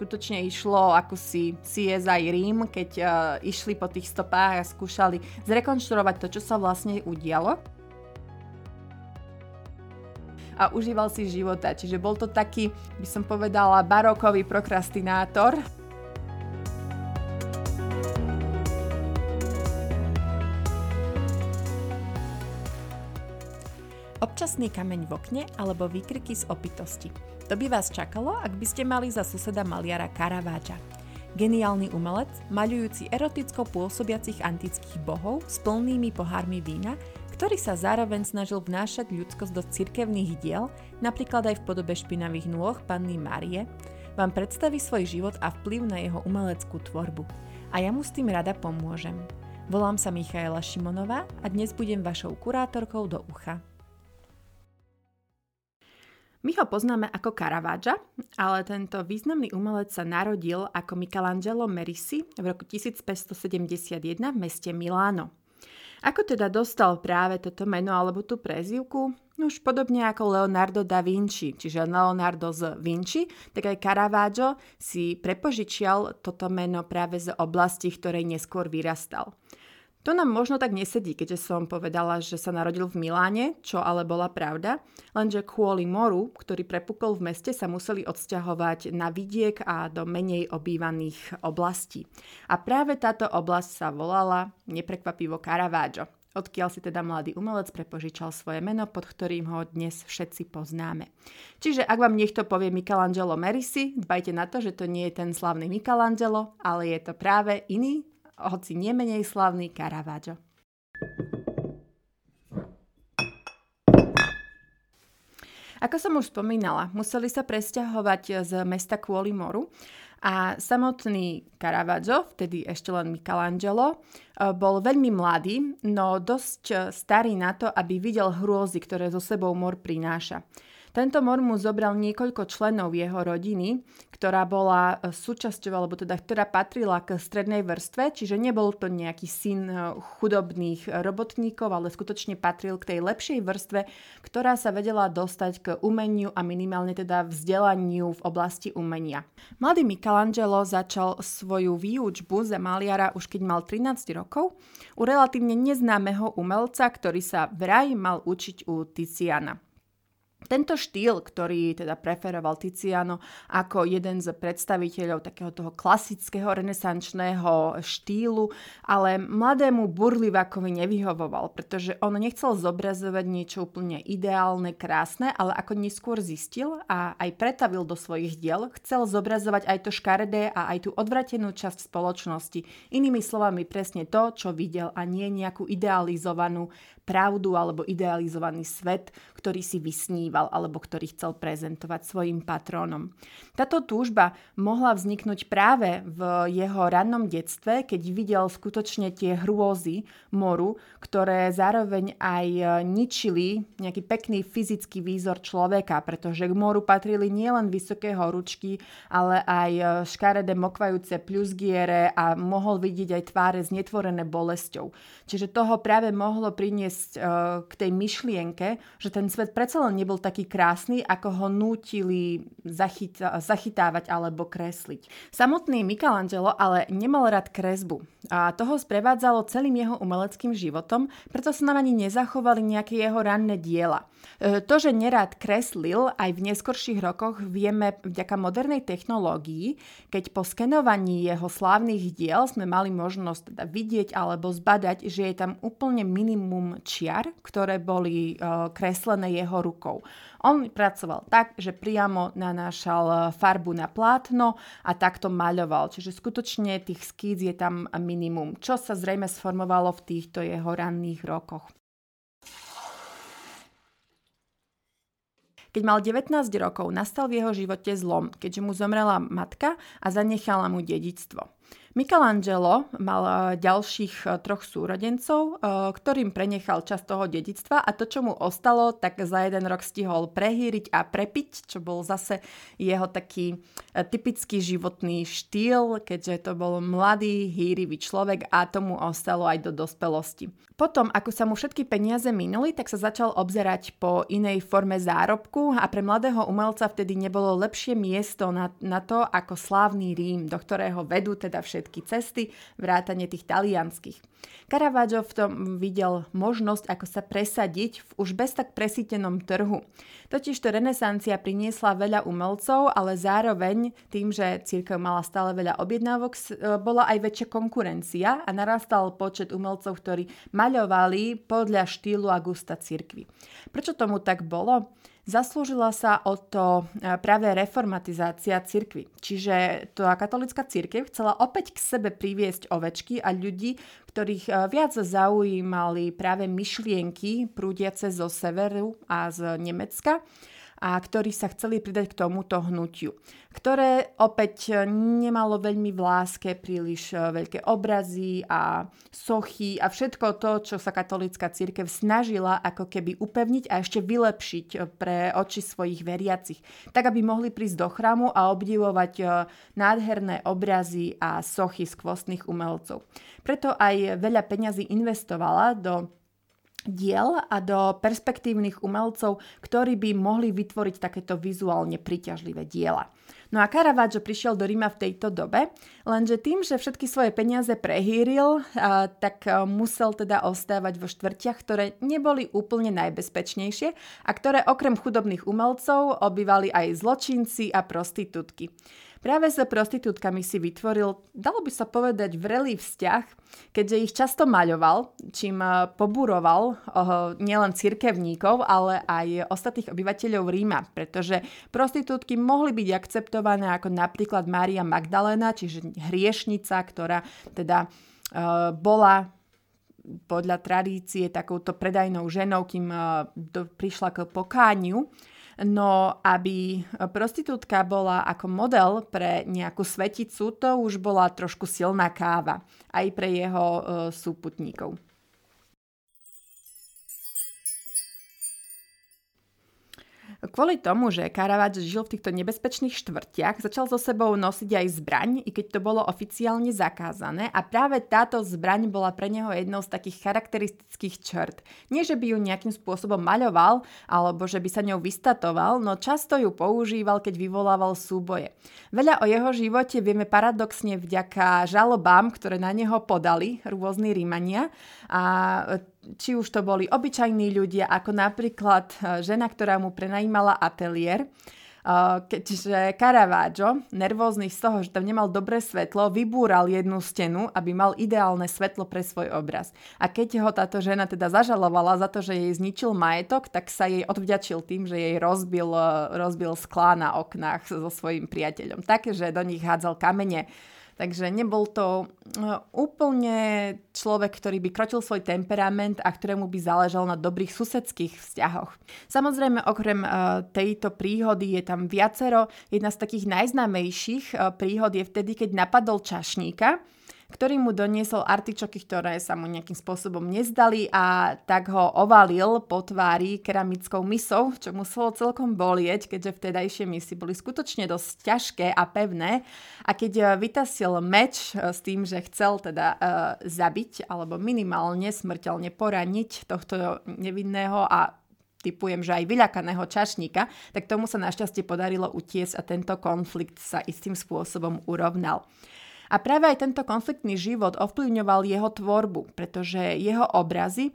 skutočne išlo ako si CSI Rím, keď uh, išli po tých stopách a skúšali zrekonštruovať to, čo sa vlastne udialo a užíval si života. Čiže bol to taký, by som povedala, barokový prokrastinátor. Občasný kameň v okne alebo výkriky z opitosti. To by vás čakalo, ak by ste mali za suseda maliara Karaváča. Geniálny umelec, maľujúci eroticko pôsobiacich antických bohov s plnými pohármi vína, ktorý sa zároveň snažil vnášať ľudskosť do cirkevných diel, napríklad aj v podobe špinavých nôh Panny Márie, vám predstaví svoj život a vplyv na jeho umeleckú tvorbu. A ja mu s tým rada pomôžem. Volám sa Michaela Šimonová a dnes budem vašou kurátorkou do ucha. My ho poznáme ako Caravaggio, ale tento významný umelec sa narodil ako Michelangelo Merisi v roku 1571 v meste Miláno. Ako teda dostal práve toto meno alebo tú prezivku? Už podobne ako Leonardo da Vinci, čiže Leonardo z Vinci, tak aj Caravaggio si prepožičial toto meno práve z oblasti, ktorej neskôr vyrastal. To nám možno tak nesedí, keďže som povedala, že sa narodil v Miláne, čo ale bola pravda, lenže kvôli moru, ktorý prepukol v meste, sa museli odsťahovať na vidiek a do menej obývaných oblastí. A práve táto oblasť sa volala neprekvapivo Caravaggio, odkiaľ si teda mladý umelec prepožičal svoje meno, pod ktorým ho dnes všetci poznáme. Čiže ak vám niekto povie Michelangelo Merisi, dbajte na to, že to nie je ten slavný Michelangelo, ale je to práve iný hoci nemenej slavný Caravaggio. Ako som už spomínala, museli sa presťahovať z mesta kvôli moru a samotný Caravaggio, vtedy ešte len Michelangelo, eh, bol veľmi mladý, no dosť starý na to, aby videl hrôzy, ktoré zo sebou mor prináša. Tento mor mu zobral niekoľko členov jeho rodiny, ktorá bola e, súčasťou, alebo teda ktorá patrila k strednej vrstve, čiže nebol to nejaký syn e, chudobných robotníkov, ale skutočne patril k tej lepšej vrstve, ktorá sa vedela dostať k umeniu a minimálne teda vzdelaniu v oblasti umenia. Mladý Michelangelo začal svoju výučbu za maliara už keď mal 13 rokov u relatívne neznámeho umelca, ktorý sa vraj mal učiť u Tiziana. Tento štýl, ktorý teda preferoval Tiziano ako jeden z predstaviteľov takého toho klasického renesančného štýlu, ale mladému Burlivakovi nevyhovoval, pretože on nechcel zobrazovať niečo úplne ideálne, krásne, ale ako neskôr zistil a aj pretavil do svojich diel, chcel zobrazovať aj to škaredé a aj tú odvratenú časť spoločnosti. Inými slovami presne to, čo videl a nie nejakú idealizovanú pravdu alebo idealizovaný svet, ktorý si vysníval alebo ktorý chcel prezentovať svojim patrónom. Táto túžba mohla vzniknúť práve v jeho rannom detstve, keď videl skutočne tie hrôzy moru, ktoré zároveň aj ničili nejaký pekný fyzický výzor človeka, pretože k moru patrili nielen vysoké horúčky, ale aj škaredé mokvajúce plusgiere a mohol vidieť aj tváre znetvorené bolesťou. Čiže toho práve mohlo priniesť uh, k tej myšlienke, že ten svet predsa len nebol taký krásny, ako ho nútili zachyt- zachytávať alebo kresliť. Samotný Michelangelo ale nemal rád kresbu a toho sprevádzalo celým jeho umeleckým životom, preto sa nám ani nezachovali nejaké jeho ranné diela. E, to, že nerád kreslil aj v neskorších rokoch, vieme vďaka modernej technológii, keď po skenovaní jeho slávnych diel sme mali možnosť teda vidieť alebo zbadať, že je tam úplne minimum čiar, ktoré boli uh, kreslené jeho rukou. On pracoval tak, že priamo nanášal farbu na plátno a takto maľoval. Čiže skutočne tých skýc je tam minimum, čo sa zrejme sformovalo v týchto jeho ranných rokoch. Keď mal 19 rokov, nastal v jeho živote zlom, keďže mu zomrela matka a zanechala mu dedičstvo. Michelangelo mal e, ďalších e, troch súrodencov, e, ktorým prenechal časť toho dedictva a to, čo mu ostalo, tak za jeden rok stihol prehýriť a prepiť, čo bol zase jeho taký typický životný štýl, keďže to bol mladý, hýrivý človek a tomu ostalo aj do dospelosti. Potom, ako sa mu všetky peniaze minuli, tak sa začal obzerať po inej forme zárobku a pre mladého umelca vtedy nebolo lepšie miesto na, na to ako slávny Rím, do ktorého vedú teda všetky cesty, vrátane tých talianských. Caravaggio v tom videl možnosť, ako sa presadiť v už bez tak presítenom trhu. Totižto renesancia priniesla veľa umelcov, ale zároveň tým, že církev mala stále veľa objednávok, bola aj väčšia konkurencia a narastal počet umelcov, ktorí mali maľovali podľa štýlu a gusta cirkvy. Prečo tomu tak bolo? Zaslúžila sa o to e, práve reformatizácia cirkvy. Čiže tá katolická cirkev chcela opäť k sebe priviesť ovečky a ľudí, ktorých e, viac zaujímali práve myšlienky prúdiace zo severu a z Nemecka a ktorí sa chceli pridať k tomuto hnutiu, ktoré opäť nemalo veľmi v láske príliš e, veľké obrazy a sochy a všetko to, čo sa katolická církev snažila ako keby upevniť a ešte vylepšiť e, pre oči svojich veriacich, tak aby mohli prísť do chrámu a obdivovať e, nádherné obrazy a sochy skvostných umelcov. Preto aj veľa peňazí investovala do diel a do perspektívnych umelcov, ktorí by mohli vytvoriť takéto vizuálne príťažlivé diela. No a Caravaggio prišiel do Ríma v tejto dobe, lenže tým, že všetky svoje peniaze prehýril, tak musel teda ostávať vo štvrtiach, ktoré neboli úplne najbezpečnejšie a ktoré okrem chudobných umelcov obývali aj zločinci a prostitútky. Práve s prostitútkami si vytvoril, dalo by sa povedať, vrelý vzťah, keďže ich často maľoval, čím eh, poburoval oh, nielen cirkevníkov, ale aj ostatných obyvateľov Ríma, pretože prostitútky mohli byť akceptované ako napríklad Mária Magdalena, čiže hriešnica, ktorá teda uh, bola podľa tradície takouto predajnou ženou, kým do, prišla k pokániu. No aby prostitútka bola ako model pre nejakú sveticu, to už bola trošku silná káva aj pre jeho uh, súputníkov. Kvôli tomu, že Caravaggio žil v týchto nebezpečných štvrtiach, začal so sebou nosiť aj zbraň, i keď to bolo oficiálne zakázané a práve táto zbraň bola pre neho jednou z takých charakteristických črt. Nie, že by ju nejakým spôsobom maľoval, alebo že by sa ňou vystatoval, no často ju používal, keď vyvolával súboje. Veľa o jeho živote vieme paradoxne vďaka žalobám, ktoré na neho podali rôzni Rímania a či už to boli obyčajní ľudia, ako napríklad e, žena, ktorá mu prenajímala ateliér, e, keďže Caravaggio, nervózny z toho, že tam nemal dobré svetlo, vybúral jednu stenu, aby mal ideálne svetlo pre svoj obraz. A keď ho táto žena teda zažalovala za to, že jej zničil majetok, tak sa jej odvďačil tým, že jej rozbil, e, rozbil sklá na oknách so svojím priateľom. Také, že do nich hádzal kamene Takže nebol to e, úplne človek, ktorý by krotil svoj temperament a ktorému by záležal na dobrých susedských vzťahoch. Samozrejme, okrem e, tejto príhody je tam viacero. Jedna z takých najznámejších e, príhod je vtedy, keď napadol čašníka, ktorý mu doniesol artičoky, ktoré sa mu nejakým spôsobom nezdali a tak ho ovalil po tvári keramickou misou, čo muselo celkom bolieť, keďže vtedajšie misy boli skutočne dosť ťažké a pevné. A keď eh, vytasil meč eh, s tým, že chcel teda uh, zabiť alebo minimálne smrteľne poraniť tohto nevinného a typujem, že aj vyľakaného čašníka, tak tomu sa našťastie podarilo utiesť a tento konflikt sa istým spôsobom urovnal. A práve aj tento konfliktný život ovplyvňoval jeho tvorbu, pretože jeho obrazy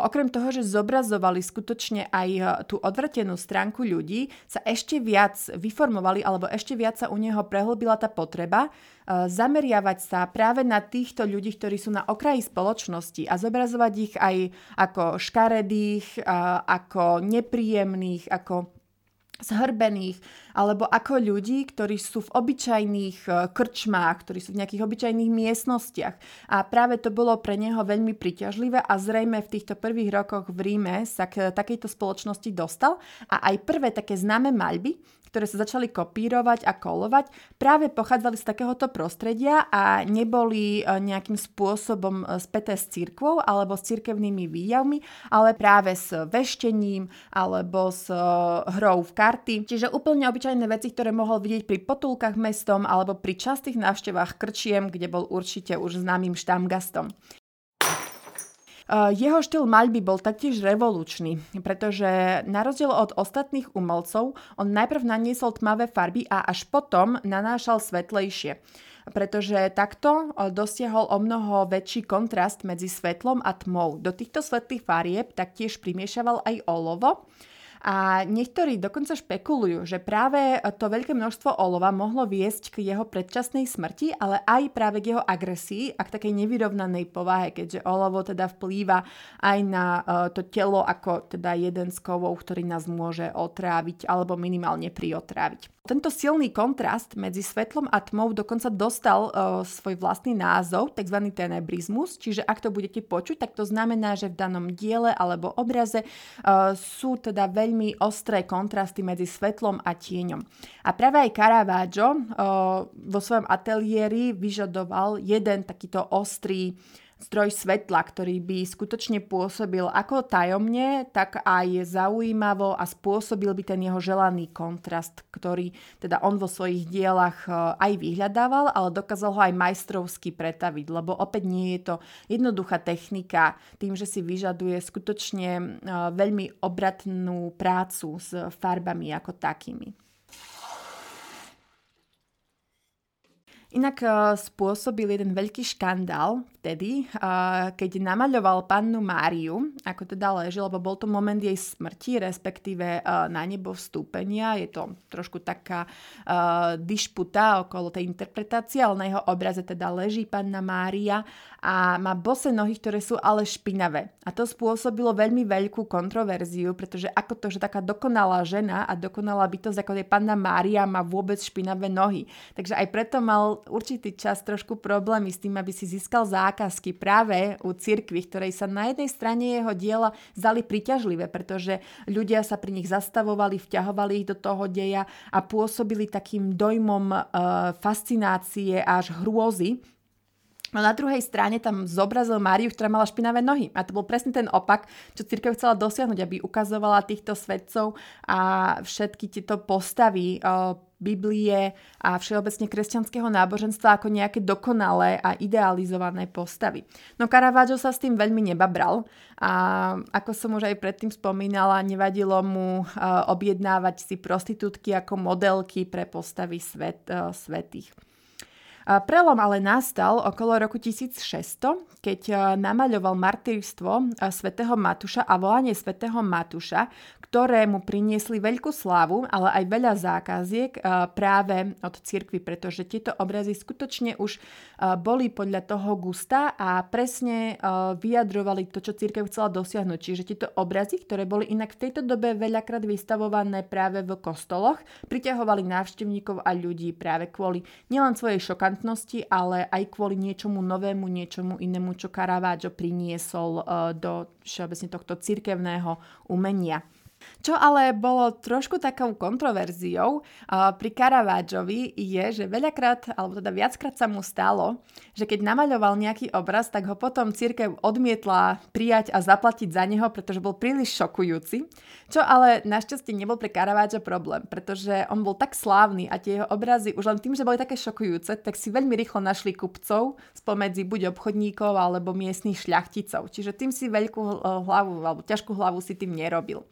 okrem toho, že zobrazovali skutočne aj e, tú odvrtenú stránku ľudí, sa ešte viac vyformovali alebo ešte viac sa u neho prehlbila tá potreba e, zameriavať sa práve na týchto ľudí, ktorí sú na okraji spoločnosti a zobrazovať ich aj ako škaredých, ako nepríjemných, ako zhrbených, alebo ako ľudí, ktorí sú v obyčajných e, krčmách, ktorí sú v nejakých obyčajných miestnostiach. A práve to bolo pre neho veľmi priťažlivé a zrejme v týchto prvých rokoch v Ríme sa k takejto spoločnosti dostal. A aj prvé také známe maľby, ktoré sa začali kopírovať a kolovať, práve pochádzali z takéhoto prostredia a neboli e, nejakým spôsobom e, späté s církvou alebo s církevnými výjavmi, ale práve s veštením alebo s e, hrou v karty. Čiže úplne obyčajné veci, ktoré mohol vidieť pri potulkách mestom alebo pri častých návštevách krčiem, kde bol určite už známym štamgastom. Jeho štýl maľby bol taktiež revolučný, pretože na rozdiel od ostatných umelcov, on najprv naniesol tmavé farby a až potom nanášal svetlejšie pretože takto dosiahol o mnoho väčší kontrast medzi svetlom a tmou. Do týchto svetlých farieb taktiež primiešaval aj olovo, a niektorí dokonca špekulujú, že práve to veľké množstvo olova mohlo viesť k jeho predčasnej smrti, ale aj práve k jeho agresii a k takej nevyrovnanej povahe, keďže olovo teda vplýva aj na uh, to telo ako teda jeden z kovov, ktorý nás môže otráviť alebo minimálne priotráviť. Tento silný kontrast medzi svetlom a tmou dokonca dostal uh, svoj vlastný názov, tzv. tenebrizmus, čiže ak to budete počuť, tak to znamená, že v danom diele alebo obraze uh, sú teda veľmi ostré kontrasty medzi svetlom a tieňom. A práve aj Caravaggio uh, vo svojom ateliéri vyžadoval jeden takýto ostrý zdroj svetla, ktorý by skutočne pôsobil ako tajomne, tak aj zaujímavo a spôsobil by ten jeho želaný kontrast, ktorý teda on vo svojich dielach e, aj vyhľadával, ale dokázal ho aj majstrovsky pretaviť, lebo opäť nie je to jednoduchá technika tým, že si vyžaduje skutočne e, veľmi obratnú prácu s farbami ako takými. Inak uh, spôsobil jeden veľký škandál vtedy, uh, keď namaľoval pannu Máriu, ako teda leží, lebo bol to moment jej smrti, respektíve uh, na nebo vstúpenia. Je to trošku taká dišputa okolo tej interpretácie, ale na jeho obraze teda leží panna Mária a má bose nohy, ktoré sú ale špinavé. A to spôsobilo veľmi veľkú kontroverziu, pretože ako to, že taká dokonalá žena a dokonalá bytosť ako je panna Mária má vôbec špinavé nohy. Takže aj preto mal určitý čas trošku problémy s tým, aby si získal zákazky práve u cirkvi, ktorej sa na jednej strane jeho diela zdali priťažlivé, pretože ľudia sa pri nich zastavovali, vťahovali ich do toho deja a pôsobili takým dojmom e, fascinácie až hrôzy, No na druhej strane tam zobrazil Máriu, ktorá mala špinavé nohy. A to bol presne ten opak, čo církev chcela dosiahnuť, aby ukazovala týchto svetcov a všetky tieto postavy Biblie a všeobecne kresťanského náboženstva ako nejaké dokonalé a idealizované postavy. No Caravaggio sa s tým veľmi nebabral a ako som už aj predtým spomínala, nevadilo mu objednávať si prostitútky ako modelky pre postavy svet, svetých. Prelom ale nastal okolo roku 1600, keď namaľoval martyrstvo svätého Matúša a volanie svätého Matúša, ktoré mu priniesli veľkú slávu, ale aj veľa zákaziek práve od cirkvy, pretože tieto obrazy skutočne už boli podľa toho gusta a presne vyjadrovali to, čo cirkev chcela dosiahnuť. Čiže tieto obrazy, ktoré boli inak v tejto dobe veľakrát vystavované práve v kostoloch, priťahovali návštevníkov a ľudí práve kvôli nielen svojej šokantnosti, ale aj kvôli niečomu novému, niečomu inému, čo Caravaggio priniesol do všeobecne tohto cirkevného umenia. Čo ale bolo trošku takou kontroverziou pri Caravaggioi je, že veľakrát, alebo teda viackrát sa mu stalo, že keď namaľoval nejaký obraz, tak ho potom církev odmietla prijať a zaplatiť za neho, pretože bol príliš šokujúci. Čo ale našťastie nebol pre Caravaggio problém, pretože on bol tak slávny a tie jeho obrazy už len tým, že boli také šokujúce, tak si veľmi rýchlo našli kupcov spomedzi buď obchodníkov alebo miestnych šľachticov. Čiže tým si veľkú hlavu alebo ťažkú hlavu si tým nerobil.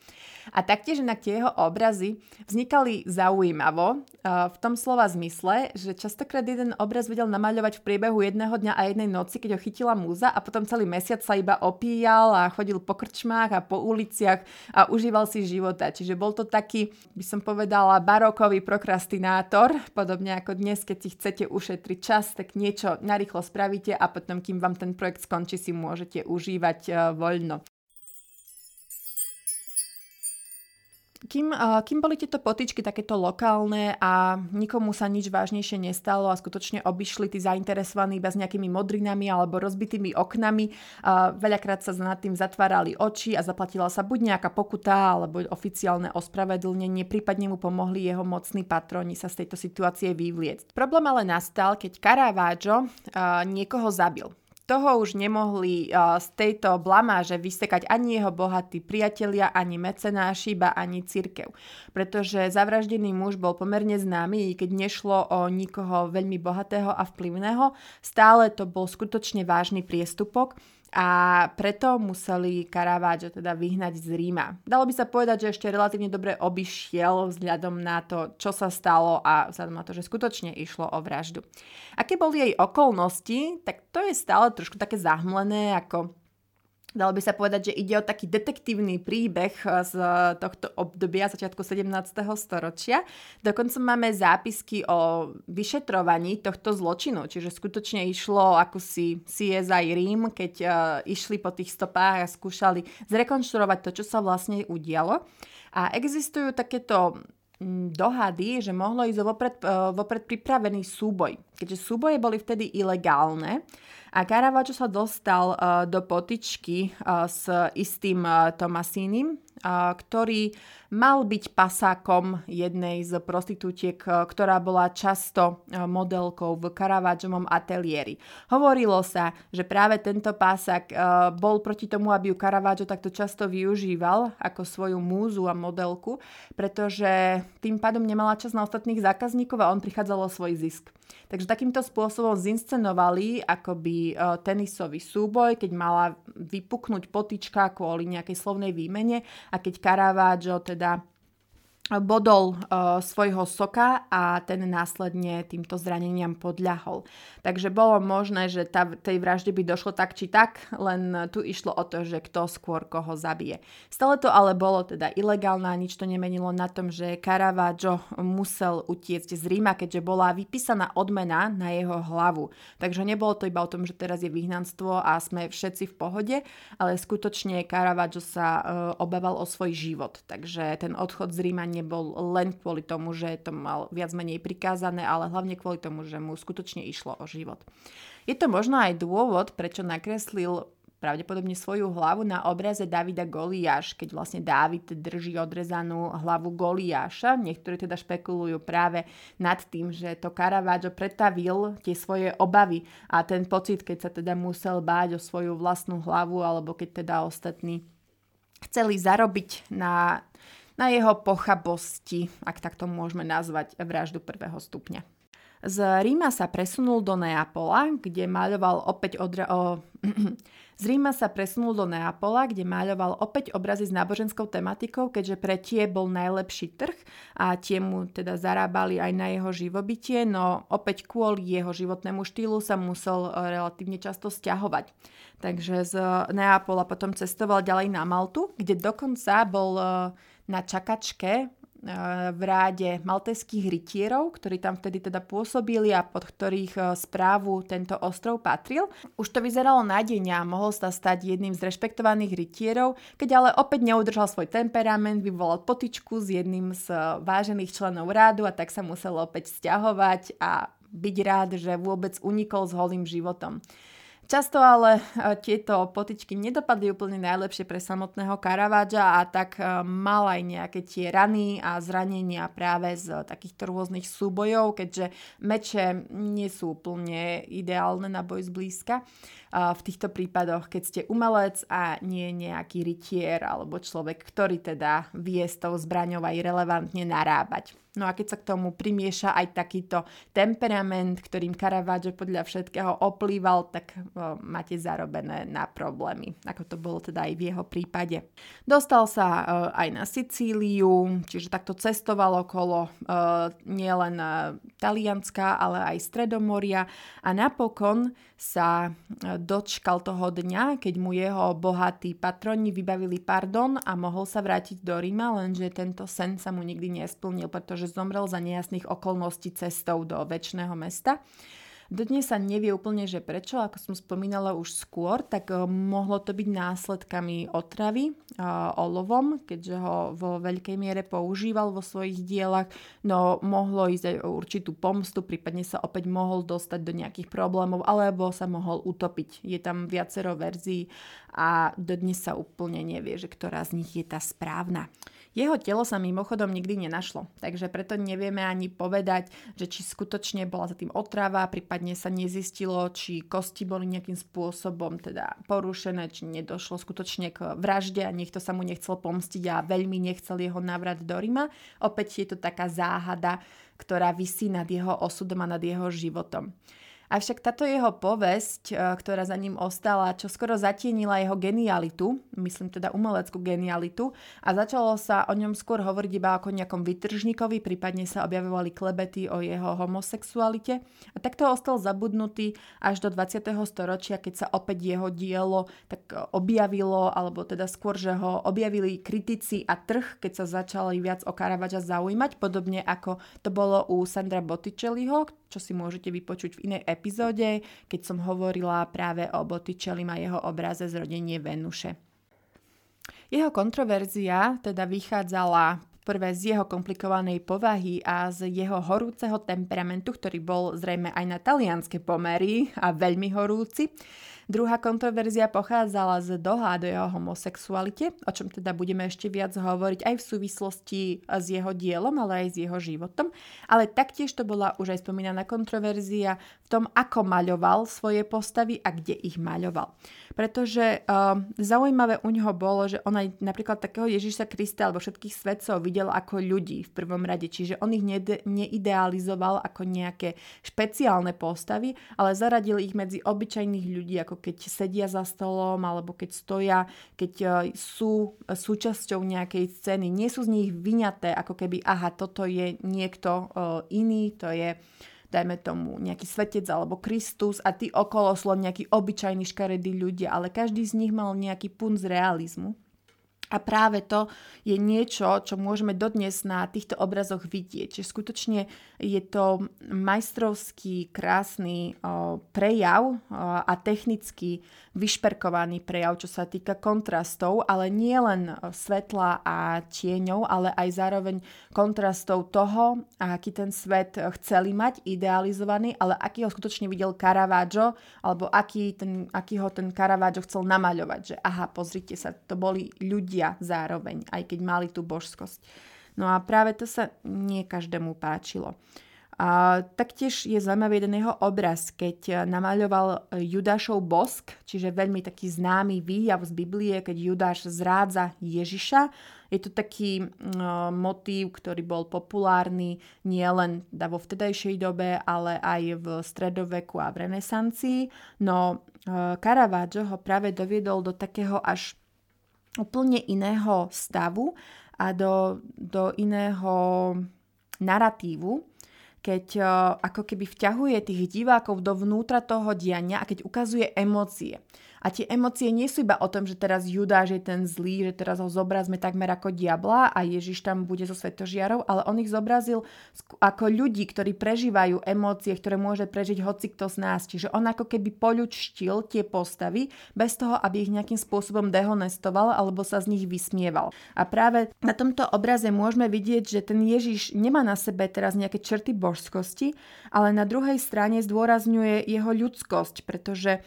A taktiež inak tie jeho obrazy vznikali zaujímavo v tom slova zmysle, že častokrát jeden obraz vedel namaľovať v priebehu jedného dňa a jednej noci, keď ho chytila múza a potom celý mesiac sa iba opíjal a chodil po krčmách a po uliciach a užíval si života. Čiže bol to taký, by som povedala, barokový prokrastinátor, podobne ako dnes, keď si chcete ušetriť čas, tak niečo narýchlo spravíte a potom, kým vám ten projekt skončí, si môžete užívať voľno. Kým, kým boli tieto potičky takéto lokálne a nikomu sa nič vážnejšie nestalo a skutočne obišli tí zainteresovaní iba s nejakými modrinami alebo rozbitými oknami, veľakrát sa nad tým zatvárali oči a zaplatila sa buď nejaká pokuta alebo oficiálne ospravedlnenie, prípadne mu pomohli jeho mocní patroni sa z tejto situácie vyvliecť. Problém ale nastal, keď Caravaggio niekoho zabil toho už nemohli z tejto blamáže vysekať ani jeho bohatí priatelia, ani mecenáši, ba ani církev. Pretože zavraždený muž bol pomerne známy, i keď nešlo o nikoho veľmi bohatého a vplyvného, stále to bol skutočne vážny priestupok a preto museli Caravaggio teda vyhnať z Ríma. Dalo by sa povedať, že ešte relatívne dobre obišiel vzhľadom na to, čo sa stalo a vzhľadom na to, že skutočne išlo o vraždu. Aké boli jej okolnosti, tak to je stále trošku také zahmlené, ako Dalo by sa povedať, že ide o taký detektívny príbeh eh, z tohto obdobia začiatku 17. storočia. Dokonca máme zápisky o vyšetrovaní tohto zločinu, čiže skutočne išlo ako si CSI Rím, keď uh, išli po tých stopách a skúšali zrekonštruovať to, čo sa vlastne udialo. A existujú takéto dohady, že mohlo ísť o vopred, uh, vopred pripravený súboj. Keďže súboje boli vtedy ilegálne, a Caravaggio sa dostal uh, do potičky uh, s istým Tomasínim, ktorý mal byť pasákom jednej z prostitútiek, ktorá bola často modelkou v Caravaggiomom ateliéri. Hovorilo sa, že práve tento pásák bol proti tomu, aby ju Caravaggio takto často využíval ako svoju múzu a modelku, pretože tým pádom nemala čas na ostatných zákazníkov a on prichádzal o svoj zisk. Takže takýmto spôsobom zinscenovali akoby tenisový súboj, keď mala vypuknúť potička kvôli nejakej slovnej výmene a keď Caravaggio teda bodol uh, svojho soka a ten následne týmto zraneniam podľahol. Takže bolo možné, že tá, tej vražde by došlo tak či tak, len tu išlo o to, že kto skôr koho zabije. Stále to ale bolo teda ilegálne a nič to nemenilo na tom, že Caravaggio musel utiecť z Ríma, keďže bola vypísaná odmena na jeho hlavu. Takže nebolo to iba o tom, že teraz je vyhnanstvo a sme všetci v pohode, ale skutočne Caravaggio sa uh, obával o svoj život. Takže ten odchod z Ríma nebol len kvôli tomu, že to mal viac menej prikázané, ale hlavne kvôli tomu, že mu skutočne išlo o život. Je to možno aj dôvod, prečo nakreslil pravdepodobne svoju hlavu na obraze Davida Goliáš, keď vlastne Dávid drží odrezanú hlavu Goliáša. Niektorí teda špekulujú práve nad tým, že to Caravaggio pretavil tie svoje obavy a ten pocit, keď sa teda musel báť o svoju vlastnú hlavu alebo keď teda ostatní chceli zarobiť na na jeho pochabosti, ak takto môžeme nazvať vraždu prvého stupňa. Z Ríma sa presunul do Neapola, kde maľoval opäť odra- o... Z Ríma sa presunul do Neapola, kde maľoval opäť obrazy s náboženskou tematikou, keďže pre tie bol najlepší trh a tie mu teda zarábali aj na jeho živobytie, no opäť kvôli jeho životnému štýlu sa musel e, relatívne často stiahovať. Takže z Neapola potom cestoval ďalej na Maltu, kde dokonca bol e, na čakačke e, v ráde malteských rytierov, ktorí tam vtedy teda pôsobili a pod ktorých e, správu tento ostrov patril. Už to vyzeralo nádejne a mohol sa stať jedným z rešpektovaných rytierov, keď ale opäť neudržal svoj temperament, vyvolal potičku s jedným z vážených členov rádu a tak sa musel opäť stiahovať a byť rád, že vôbec unikol s holým životom. Často ale e, tieto potičky nedopadli úplne najlepšie pre samotného Caravaggia a tak e, mal aj nejaké tie rany a zranenia práve z takýchto rôznych súbojov, keďže meče nie sú úplne ideálne na boj zblízka. V týchto prípadoch, keď ste umelec a nie nejaký rytier alebo človek, ktorý teda vie s tou zbraňou aj relevantne narábať. No a keď sa k tomu primieša aj takýto temperament, ktorým Caravaggio podľa všetkého oplýval, tak o, máte zarobené na problémy, ako to bolo teda aj v jeho prípade. Dostal sa o, aj na Sicíliu, čiže takto cestoval okolo o, nielen Talianska, ale aj Stredomoria a napokon sa dočkal toho dňa, keď mu jeho bohatí patroni vybavili pardon a mohol sa vrátiť do Ríma, lenže tento sen sa mu nikdy nesplnil, pretože zomrel za nejasných okolností cestou do väčšného mesta. Dodnes sa nevie úplne, že prečo, ako som spomínala už skôr, tak uh, mohlo to byť následkami otravy uh, olovom, keďže ho vo veľkej miere používal vo svojich dielach, no mohlo ísť aj o určitú pomstu, prípadne sa opäť mohol dostať do nejakých problémov, alebo sa mohol utopiť. Je tam viacero verzií a dodnes sa úplne nevie, že ktorá z nich je tá správna. Jeho telo sa mimochodom nikdy nenašlo, takže preto nevieme ani povedať, že či skutočne bola za tým otrava, prípadne sa nezistilo, či kosti boli nejakým spôsobom teda porušené, či nedošlo skutočne k vražde a niekto sa mu nechcel pomstiť a veľmi nechcel jeho návrat do Rima. Opäť je to taká záhada, ktorá vysí nad jeho osudom a nad jeho životom. Avšak táto jeho povesť, e, ktorá za ním ostala, čo skoro zatienila jeho genialitu, myslím teda umeleckú genialitu, a začalo sa o ňom skôr hovoriť iba ako nejakom vytržníkovi, prípadne sa objavovali klebety o jeho homosexualite. A takto ostal zabudnutý až do 20. storočia, keď sa opäť jeho dielo tak objavilo, alebo teda skôr, že ho objavili kritici a trh, keď sa začali viac o Caravaggia zaujímať, podobne ako to bolo u Sandra Botticelliho, čo si môžete vypočuť v inej epizóde, keď som hovorila práve o Botticelli a jeho obraze Zrodenie Venuše. Jeho kontroverzia teda vychádzala prvé z jeho komplikovanej povahy a z jeho horúceho temperamentu, ktorý bol zrejme aj na talianske pomery a veľmi horúci. Druhá kontroverzia pochádzala z dohľadu jeho homosexualite, o čom teda budeme ešte viac hovoriť aj v súvislosti s jeho dielom, ale aj s jeho životom. Ale taktiež to bola už aj spomínaná kontroverzia v tom, ako maľoval svoje postavy a kde ich maľoval. Pretože uh, zaujímavé u neho bolo, že on aj napríklad takého Ježiša Krista alebo všetkých svetcov videl ako ľudí v prvom rade. Čiže on ich nede- neidealizoval ako nejaké špeciálne postavy, ale zaradil ich medzi obyčajných ľudí ako keď sedia za stolom alebo keď stoja, keď e, sú súčasťou nejakej scény. Nie sú z nich vyňaté, ako keby, aha, toto je niekto e, iný, to je dajme tomu nejaký svetec alebo Kristus a tí okolo sú len nejakí obyčajní škaredí ľudia, ale každý z nich mal nejaký punc realizmu. A práve to je niečo, čo môžeme dodnes na týchto obrazoch vidieť. Čiže skutočne je to majstrovský, krásny o, prejav o, a technicky vyšperkovaný prejav, čo sa týka kontrastov, ale nie len svetla a tieňov, ale aj zároveň kontrastov toho, aký ten svet chceli mať, idealizovaný, ale aký ho skutočne videl Caravaggio, alebo aký, ten, aký ho ten Caravaggio chcel namaľovať. Že aha, pozrite sa, to boli ľudia, ľudia zároveň, aj keď mali tú božskosť. No a práve to sa nie každému páčilo. A taktiež je zaujímavý jeden jeho obraz, keď namaľoval Judášov bosk, čiže veľmi taký známy výjav z Biblie, keď Judáš zrádza Ježiša. Je to taký uh, motív, ktorý bol populárny nielen vo vtedajšej dobe, ale aj v stredoveku a v renesancii. No uh, Caravaggio ho práve doviedol do takého až úplne iného stavu a do, do iného naratívu, keď uh, ako keby vťahuje tých divákov dovnútra toho diania a keď ukazuje emócie. A tie emócie nie sú iba o tom, že teraz Judáš je ten zlý, že teraz ho zobrazme takmer ako diabla a Ježiš tam bude so svetožiarov, ale on ich zobrazil ako ľudí, ktorí prežívajú emócie, ktoré môže prežiť hoci kto z nás. Čiže on ako keby poľučtil tie postavy bez toho, aby ich nejakým spôsobom dehonestoval alebo sa z nich vysmieval. A práve na tomto obraze môžeme vidieť, že ten Ježiš nemá na sebe teraz nejaké črty božskosti, ale na druhej strane zdôrazňuje jeho ľudskosť, pretože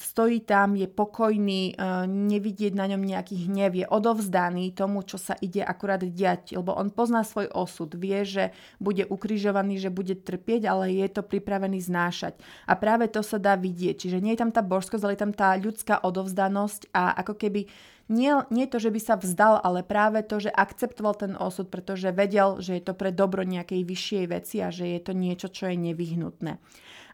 stojí tam, je pokojný, nevidieť na ňom nejaký hnev, je odovzdaný tomu, čo sa ide akurát diať, lebo on pozná svoj osud, vie, že bude ukrižovaný, že bude trpieť, ale je to pripravený znášať. A práve to sa dá vidieť, čiže nie je tam tá božskosť, ale je tam tá ľudská odovzdanosť a ako keby nie, nie to, že by sa vzdal, ale práve to, že akceptoval ten osud, pretože vedel, že je to pre dobro nejakej vyššej veci a že je to niečo, čo je nevyhnutné.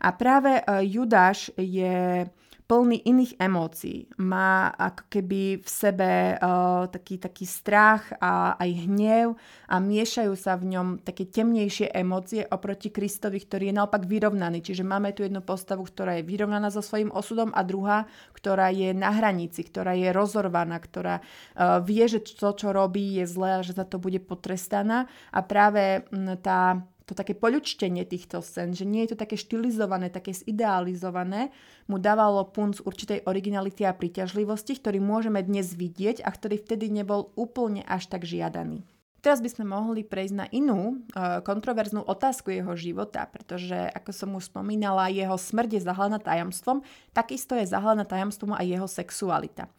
A práve e, Judáš je plný iných emócií. Má ako keby v sebe uh, taký, taký strach a aj hnev a miešajú sa v ňom také temnejšie emócie oproti Kristovi, ktorý je naopak vyrovnaný. Čiže máme tu jednu postavu, ktorá je vyrovnaná so svojím osudom a druhá, ktorá je na hranici, ktorá je rozorvaná, ktorá uh, vie, že to, čo robí, je zlé a že za to bude potrestaná. A práve m, tá to také poľučtenie týchto scén, že nie je to také štilizované, také zidealizované, mu dávalo punc určitej originality a príťažlivosti, ktorý môžeme dnes vidieť a ktorý vtedy nebol úplne až tak žiadaný. Teraz by sme mohli prejsť na inú uh, kontroverznú otázku jeho života, pretože, ako som už spomínala, jeho smrť je zahalená tajomstvom, takisto je zahalená tajomstvom aj jeho sexualita.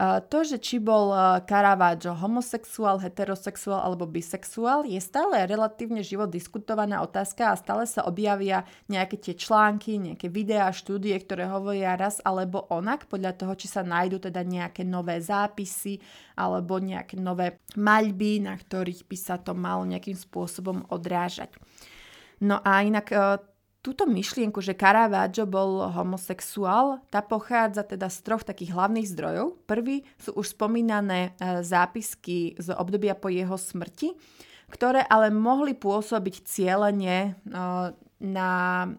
To, že či bol Caravaggio homosexuál, heterosexuál alebo bisexuál, je stále relatívne živo diskutovaná otázka a stále sa objavia nejaké tie články, nejaké videá, štúdie, ktoré hovoria raz alebo onak, podľa toho, či sa nájdú teda nejaké nové zápisy alebo nejaké nové maľby, na ktorých by sa to malo nejakým spôsobom odrážať. No a inak túto myšlienku, že Caravaggio bol homosexuál, tá pochádza teda z troch takých hlavných zdrojov. Prvý sú už spomínané e, zápisky z obdobia po jeho smrti, ktoré ale mohli pôsobiť cieľenie e, na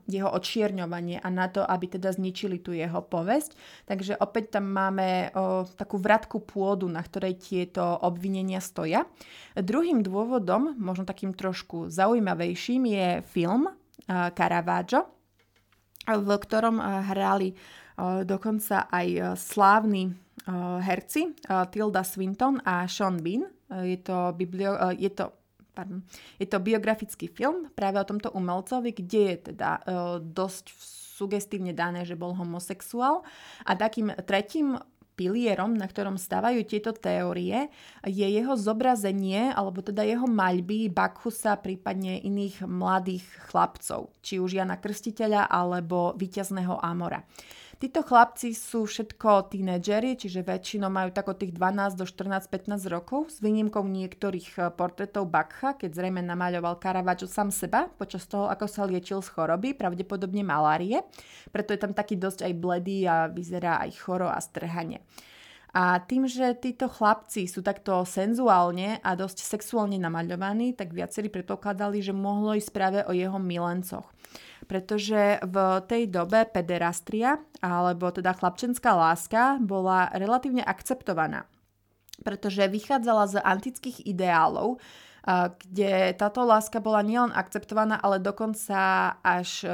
jeho očierňovanie a na to, aby teda zničili tú jeho povesť. Takže opäť tam máme o, takú vratku pôdu, na ktorej tieto obvinenia stoja. Druhým dôvodom, možno takým trošku zaujímavejším, je film Caravaggio, v ktorom hrali dokonca aj slávni herci Tilda Swinton a Sean Bean. Je to, biblio, je to pardon, je to biografický film práve o tomto umelcovi, kde je teda dosť sugestívne dané, že bol homosexuál. A takým tretím pilierom, na ktorom stávajú tieto teórie, je jeho zobrazenie, alebo teda jeho maľby Bakhusa, prípadne iných mladých chlapcov, či už Jana Krstiteľa alebo víťazného Amora. Títo chlapci sú všetko tínedžeri, čiže väčšinou majú tak od tých 12 do 14-15 rokov, s výnimkou niektorých eh, portrétov Bakcha, keď zrejme namaľoval Caravaggio sám seba počas toho, ako sa liečil z choroby, pravdepodobne malárie. Preto je tam taký dosť aj bledý a vyzerá aj choro a strhanie. A tým, že títo chlapci sú takto senzuálne a dosť sexuálne namaľovaní, tak viacerí predpokladali, že mohlo ísť práve o jeho milencoch. Pretože v tej dobe pederastria, alebo teda chlapčenská láska, bola relatívne akceptovaná, pretože vychádzala z antických ideálov, kde táto láska bola nielen akceptovaná, ale dokonca až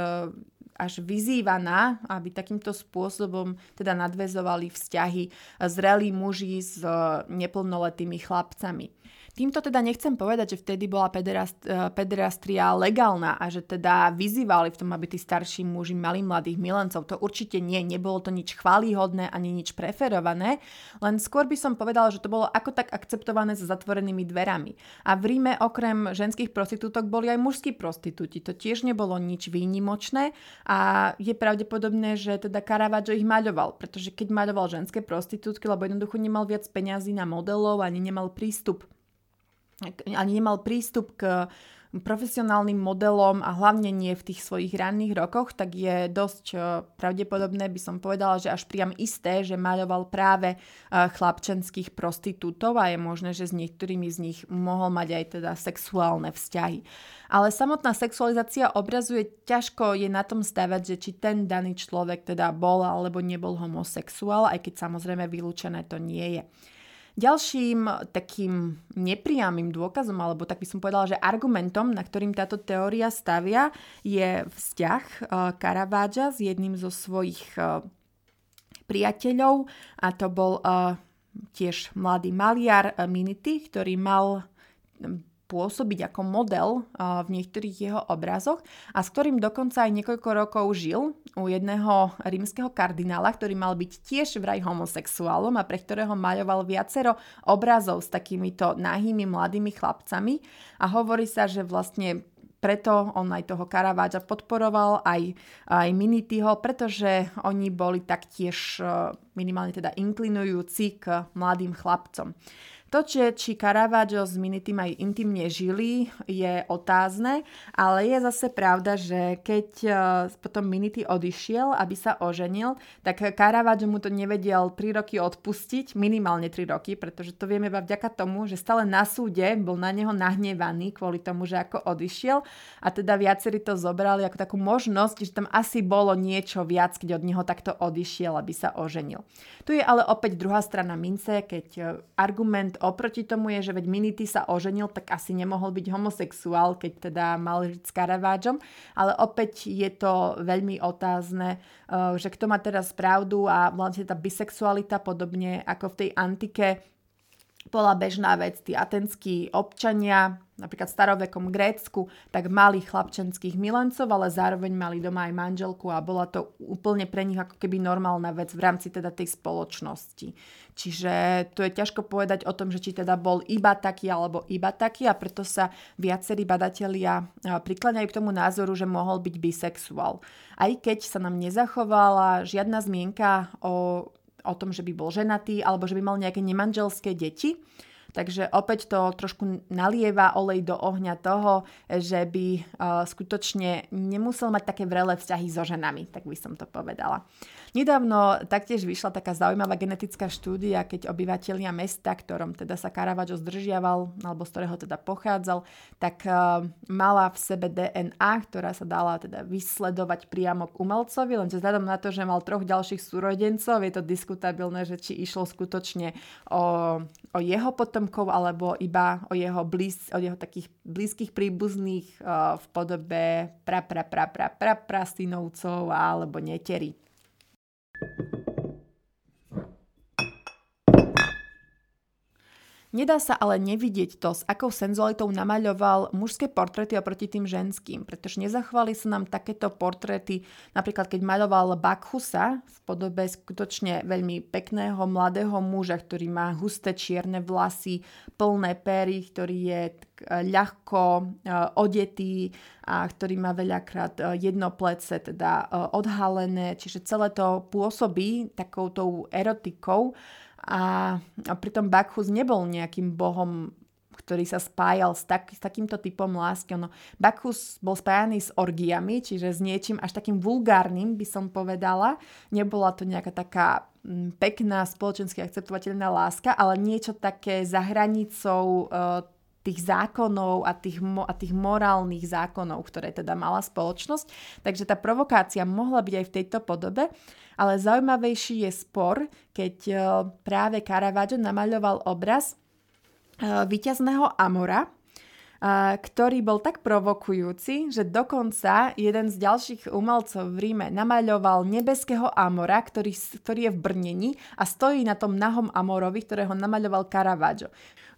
až vyzývaná, aby takýmto spôsobom teda nadvezovali vzťahy zrelí muži s neplnoletými chlapcami. Týmto teda nechcem povedať, že vtedy bola pederast, eh, pederastria legálna a že teda vyzývali v tom, aby tí starší muži mali mladých milencov. To určite nie, nebolo to nič chválihodné ani nič preferované, len skôr by som povedala, že to bolo ako tak akceptované s zatvorenými dverami. A v Ríme okrem ženských prostitútok boli aj mužskí prostitúti. To tiež nebolo nič výnimočné a je pravdepodobné, že teda Caravaggio ich maľoval, pretože keď maľoval ženské prostitútky, lebo jednoducho nemal viac peňazí na modelov ani nemal prístup ani nemal prístup k profesionálnym modelom a hlavne nie v tých svojich ranných rokoch, tak je dosť eh, pravdepodobné, by som povedala, že až priam isté, že maľoval práve eh, chlapčenských prostitútov a je možné, že s niektorými z nich mohol mať aj teda sexuálne vzťahy. Ale samotná sexualizácia obrazuje ťažko je na tom stavať, že či ten daný človek teda bol alebo nebol homosexuál, aj keď samozrejme vylúčené to nie je. Ďalším takým nepriamým dôkazom, alebo tak by som povedala, že argumentom, na ktorým táto teória stavia, je vzťah Caravaggia s jedným zo svojich eh, priateľov a to bol eh, tiež mladý maliar Minity, ktorý mal pôsobiť ako model v niektorých jeho obrazoch a s ktorým dokonca aj niekoľko rokov žil u jedného rímskeho kardinála, ktorý mal byť tiež vraj homosexuálom a pre ktorého maľoval viacero obrazov s takýmito nahými mladými chlapcami a hovorí sa, že vlastne preto on aj toho Caravaggio podporoval, aj, aj Minityho, pretože oni boli taktiež minimálne teda inklinujúci k mladým chlapcom. To, že či Caravaggio s Minitym aj intimne žili, je otázne, ale je zase pravda, že keď e, potom Minity odišiel, aby sa oženil, tak Caravaggio mu to nevedel 3 roky odpustiť, minimálne 3 roky, pretože to vieme iba vďaka tomu, že stále na súde bol na neho nahnevaný kvôli tomu, že ako odišiel a teda viacerí to zobrali ako takú možnosť, že tam asi bolo niečo viac, keď od neho takto odišiel, aby sa oženil. Tu je ale opäť druhá strana mince, keď e, argument oproti tomu je, že veď Minity sa oženil, tak asi nemohol byť homosexuál, keď teda mal žiť s Caraváčom, ale opäť je to veľmi otázne, uh, že kto má teraz pravdu a vlastne tá bisexualita podobne ako v tej antike bola bežná vec. Tí atenskí občania, napríklad v starovekom Grécku, tak mali chlapčenských milencov, ale zároveň mali doma aj manželku a bola to úplne pre nich ako keby normálna vec v rámci teda tej spoločnosti. Čiže tu je ťažko povedať o tom, že či teda bol iba taký alebo iba taký a preto sa viacerí badatelia prikláňajú k tomu názoru, že mohol byť bisexuál. Aj keď sa nám nezachovala žiadna zmienka o o tom, že by bol ženatý alebo že by mal nejaké nemanželské deti. Takže opäť to trošku nalieva olej do ohňa toho, že by uh, skutočne nemusel mať také vrelé vzťahy so ženami, tak by som to povedala. Nedávno taktiež vyšla taká zaujímavá genetická štúdia, keď obyvatelia mesta, ktorom teda sa Caravaggio zdržiaval, alebo z ktorého teda pochádzal, tak uh, mala v sebe DNA, ktorá sa dala teda vysledovať priamo k umelcovi, lenže vzhľadom na to, že mal troch ďalších súrodencov, je to diskutabilné, že či išlo skutočne o, o jeho potomkov, alebo iba o jeho, blíz, o jeho takých blízkych príbuzných uh, v podobe pra pra pra pra pra pra synovcov alebo neteri. Thank you. Nedá sa ale nevidieť to, s akou senzualitou namaľoval mužské portréty oproti tým ženským, pretože nezachovali sa nám takéto portréty, napríklad keď maľoval Bakhusa v podobe skutočne veľmi pekného mladého muža, ktorý má husté čierne vlasy, plné pery, ktorý je ľahko e, odetý a ktorý má veľakrát e, jedno plece teda e, odhalené, čiže celé to pôsobí takoutou erotikou, a, a pritom Bakhus nebol nejakým bohom ktorý sa spájal s, tak, s takýmto typom lásky. Ono, Bakhus bol spájaný s orgiami, čiže s niečím až takým vulgárnym, by som povedala. Nebola to nejaká taká mm, pekná, spoločensky akceptovateľná láska, ale niečo také za hranicou uh, tých zákonov a tých, mo- a tých morálnych zákonov, ktoré teda mala spoločnosť. Takže tá provokácia mohla byť aj v tejto podobe. Ale zaujímavejší je spor, keď e, práve Caravaggio namaľoval obraz e, víťazného Amora, ktorý bol tak provokujúci, že dokonca jeden z ďalších umelcov v Ríme namaľoval nebeského Amora, ktorý, ktorý je v brnení a stojí na tom nahom Amorovi, ktorého namaľoval Caravaggio.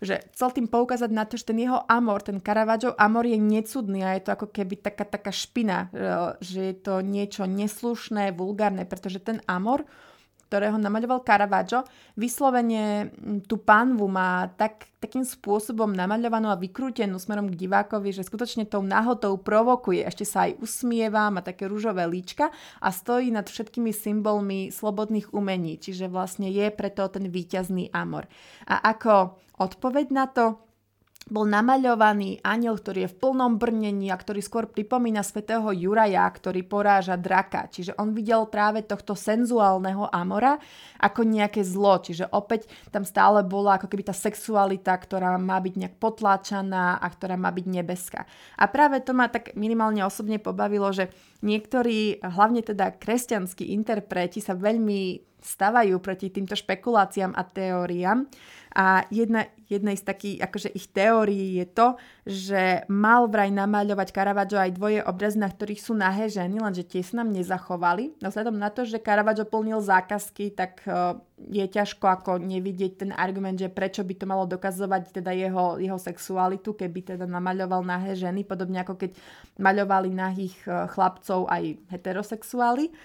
Že chcel tým poukázať na to, že ten jeho amor, ten Caravaggio amor je necudný a je to ako keby taká, taká špina, že je to niečo neslušné, vulgárne, pretože ten amor ktorého namaľoval Caravaggio, vyslovene tú panvu má tak, takým spôsobom namaľovanú a vykrútenú smerom k divákovi, že skutočne tou nahotou provokuje. Ešte sa aj usmieva, má také rúžové líčka a stojí nad všetkými symbolmi slobodných umení. Čiže vlastne je preto ten víťazný amor. A ako odpoveď na to, bol namaľovaný aniel, ktorý je v plnom brnení a ktorý skôr pripomína svätého Juraja, ktorý poráža draka. Čiže on videl práve tohto senzuálneho Amora ako nejaké zlo. Čiže opäť tam stále bola ako keby tá sexualita, ktorá má byť nejak potláčaná a ktorá má byť nebeská. A práve to ma tak minimálne osobne pobavilo, že niektorí, hlavne teda kresťanskí interpreti sa veľmi stavajú proti týmto špekuláciám a teóriám. A jedna, jednej z takých akože ich teórií je to, že mal vraj namaľovať Caravaggio aj dvoje obrazy, na ktorých sú nahé ženy, lenže tie sa nám nezachovali. No vzhľadom na to, že Caravaggio plnil zákazky, tak uh, je ťažko ako nevidieť ten argument, že prečo by to malo dokazovať teda jeho, jeho sexualitu, keby teda namaľoval nahé ženy, podobne ako keď maľovali nahých uh, chlapcov aj heterosexuáli.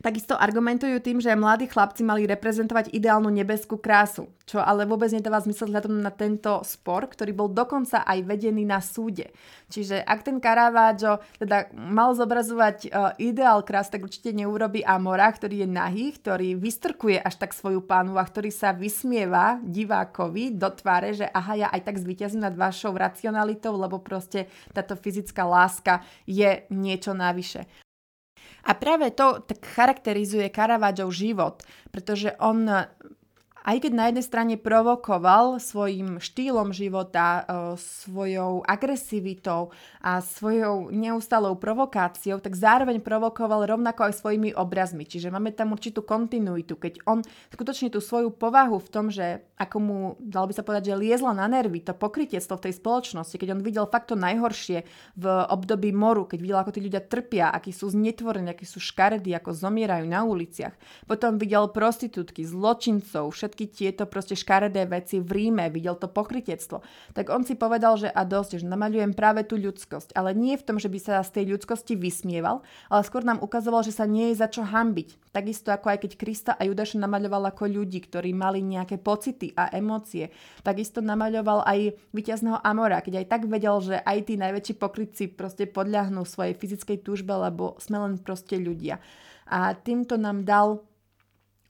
Takisto argumentujú tým, že mladí chlapci mali reprezentovať ideálnu nebeskú krásu, čo ale vôbec nedáva zmysel vzhľadom na tento spor, ktorý bol dokonca aj vedený na súde. Čiže ak ten Caravaggio teda mal zobrazovať uh, ideál krás, tak určite neurobi Amora, ktorý je nahý, ktorý vystrkuje až tak svoju pánu a ktorý sa vysmieva divákovi do tváre, že aha, ja aj tak zvíťazím nad vašou racionalitou, lebo proste táto fyzická láska je niečo navyše. A práve to tak charakterizuje Caravaggiov život, pretože on aj keď na jednej strane provokoval svojim štýlom života, svojou agresivitou a svojou neustalou provokáciou, tak zároveň provokoval rovnako aj svojimi obrazmi. Čiže máme tam určitú kontinuitu, keď on skutočne tú svoju povahu v tom, že ako mu, dalo by sa povedať, že liezla na nervy, to pokrytiectvo v tej spoločnosti, keď on videl fakt to najhoršie v období moru, keď videl, ako tí ľudia trpia, akí sú znetvorení, akí sú škaredí, ako zomierajú na uliciach. Potom videl prostitútky, zločincov, všetky tieto proste škaredé veci v Ríme, videl to pokrytectvo. Tak on si povedal, že a dosť, že namaľujem práve tú ľudskosť. Ale nie v tom, že by sa z tej ľudskosti vysmieval, ale skôr nám ukazoval, že sa nie je za čo hambiť. Takisto ako aj keď Krista a Judáš namaľoval ako ľudí, ktorí mali nejaké pocity a emócie. Takisto namaľoval aj víťazného Amora, keď aj tak vedel, že aj tí najväčší pokrytci proste podľahnú svojej fyzickej túžbe, lebo sme len proste ľudia. A týmto nám dal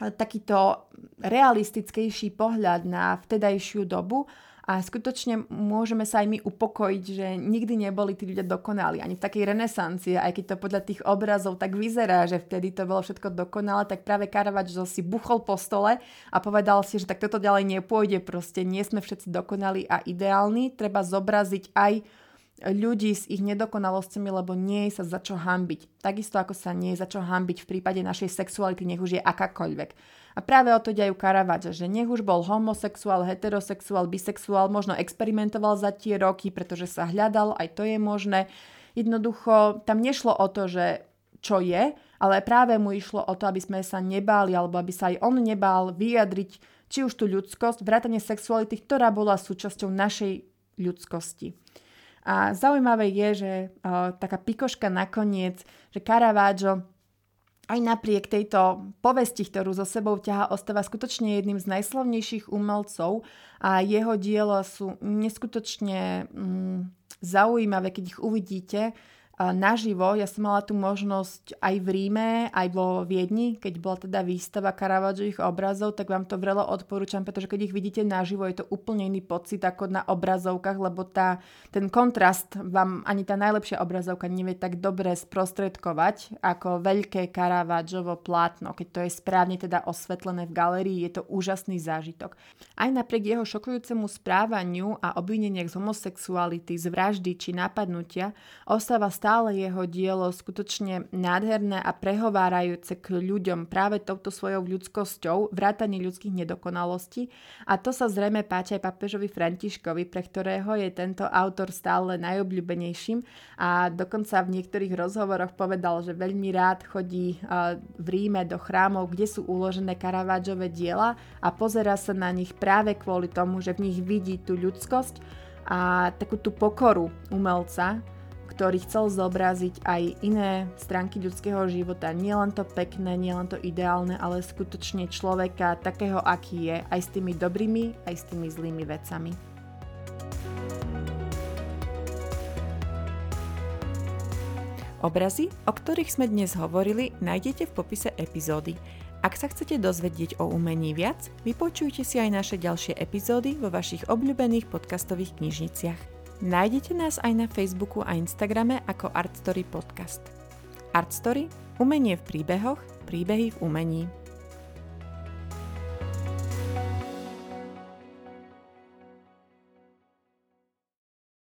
takýto realistickejší pohľad na vtedajšiu dobu a skutočne môžeme sa aj my upokojiť, že nikdy neboli tí ľudia dokonali, ani v takej renesancie, aj keď to podľa tých obrazov tak vyzerá, že vtedy to bolo všetko dokonalé, tak práve Caravaggio si buchol po stole a povedal si, že tak toto ďalej nepôjde, proste nie sme všetci dokonali a ideálni, treba zobraziť aj ľudí s ich nedokonalosťami, lebo nie je sa za čo hambiť. Takisto ako sa nie je za čo hambiť v prípade našej sexuality, nech už je akákoľvek. A práve o to ide aj Caravaggio, že nech už bol homosexuál, heterosexuál, bisexuál, možno experimentoval za tie roky, pretože sa hľadal, aj to je možné. Jednoducho tam nešlo o to, že čo je, ale práve mu išlo o to, aby sme sa nebáli, alebo aby sa aj on nebál vyjadriť či už tú ľudskosť, vrátanie sexuality, ktorá bola súčasťou našej ľudskosti. A zaujímavé je, že uh, taká pikoška nakoniec, že Caravaggio aj napriek tejto povesti, ktorú so sebou ťaha, ostáva skutočne jedným z najslavnejších umelcov a jeho diela sú neskutočne mm, zaujímavé, keď ich uvidíte naživo. Ja som mala tú možnosť aj v Ríme, aj vo Viedni, keď bola teda výstava Caravaggiových obrazov, tak vám to vrelo odporúčam, pretože keď ich vidíte naživo, je to úplne iný pocit ako na obrazovkách, lebo tá, ten kontrast vám ani tá najlepšia obrazovka nevie tak dobre sprostredkovať ako veľké Caravaggovo plátno. Keď to je správne teda osvetlené v galerii, je to úžasný zážitok. Aj napriek jeho šokujúcemu správaniu a obvineniach z homosexuality, z vraždy či napadnutia, ostáva stále stále jeho dielo skutočne nádherné a prehovárajúce k ľuďom práve touto svojou ľudskosťou, vrátanie ľudských nedokonalostí. A to sa zrejme páči aj papežovi Františkovi, pre ktorého je tento autor stále najobľúbenejším a dokonca v niektorých rozhovoroch povedal, že veľmi rád chodí v Ríme do chrámov, kde sú uložené Caravaggiove diela a pozera sa na nich práve kvôli tomu, že v nich vidí tú ľudskosť a takú tú pokoru umelca, ktorý chcel zobraziť aj iné stránky ľudského života. Nielen to pekné, nielen to ideálne, ale skutočne človeka takého, aký je, aj s tými dobrými, aj s tými zlými vecami. Obrazy, o ktorých sme dnes hovorili, nájdete v popise epizódy. Ak sa chcete dozvedieť o umení viac, vypočujte si aj naše ďalšie epizódy vo vašich obľúbených podcastových knižniciach. Nájdete nás aj na Facebooku a Instagrame ako Artstory Podcast. Artstory – umenie v príbehoch, príbehy v umení.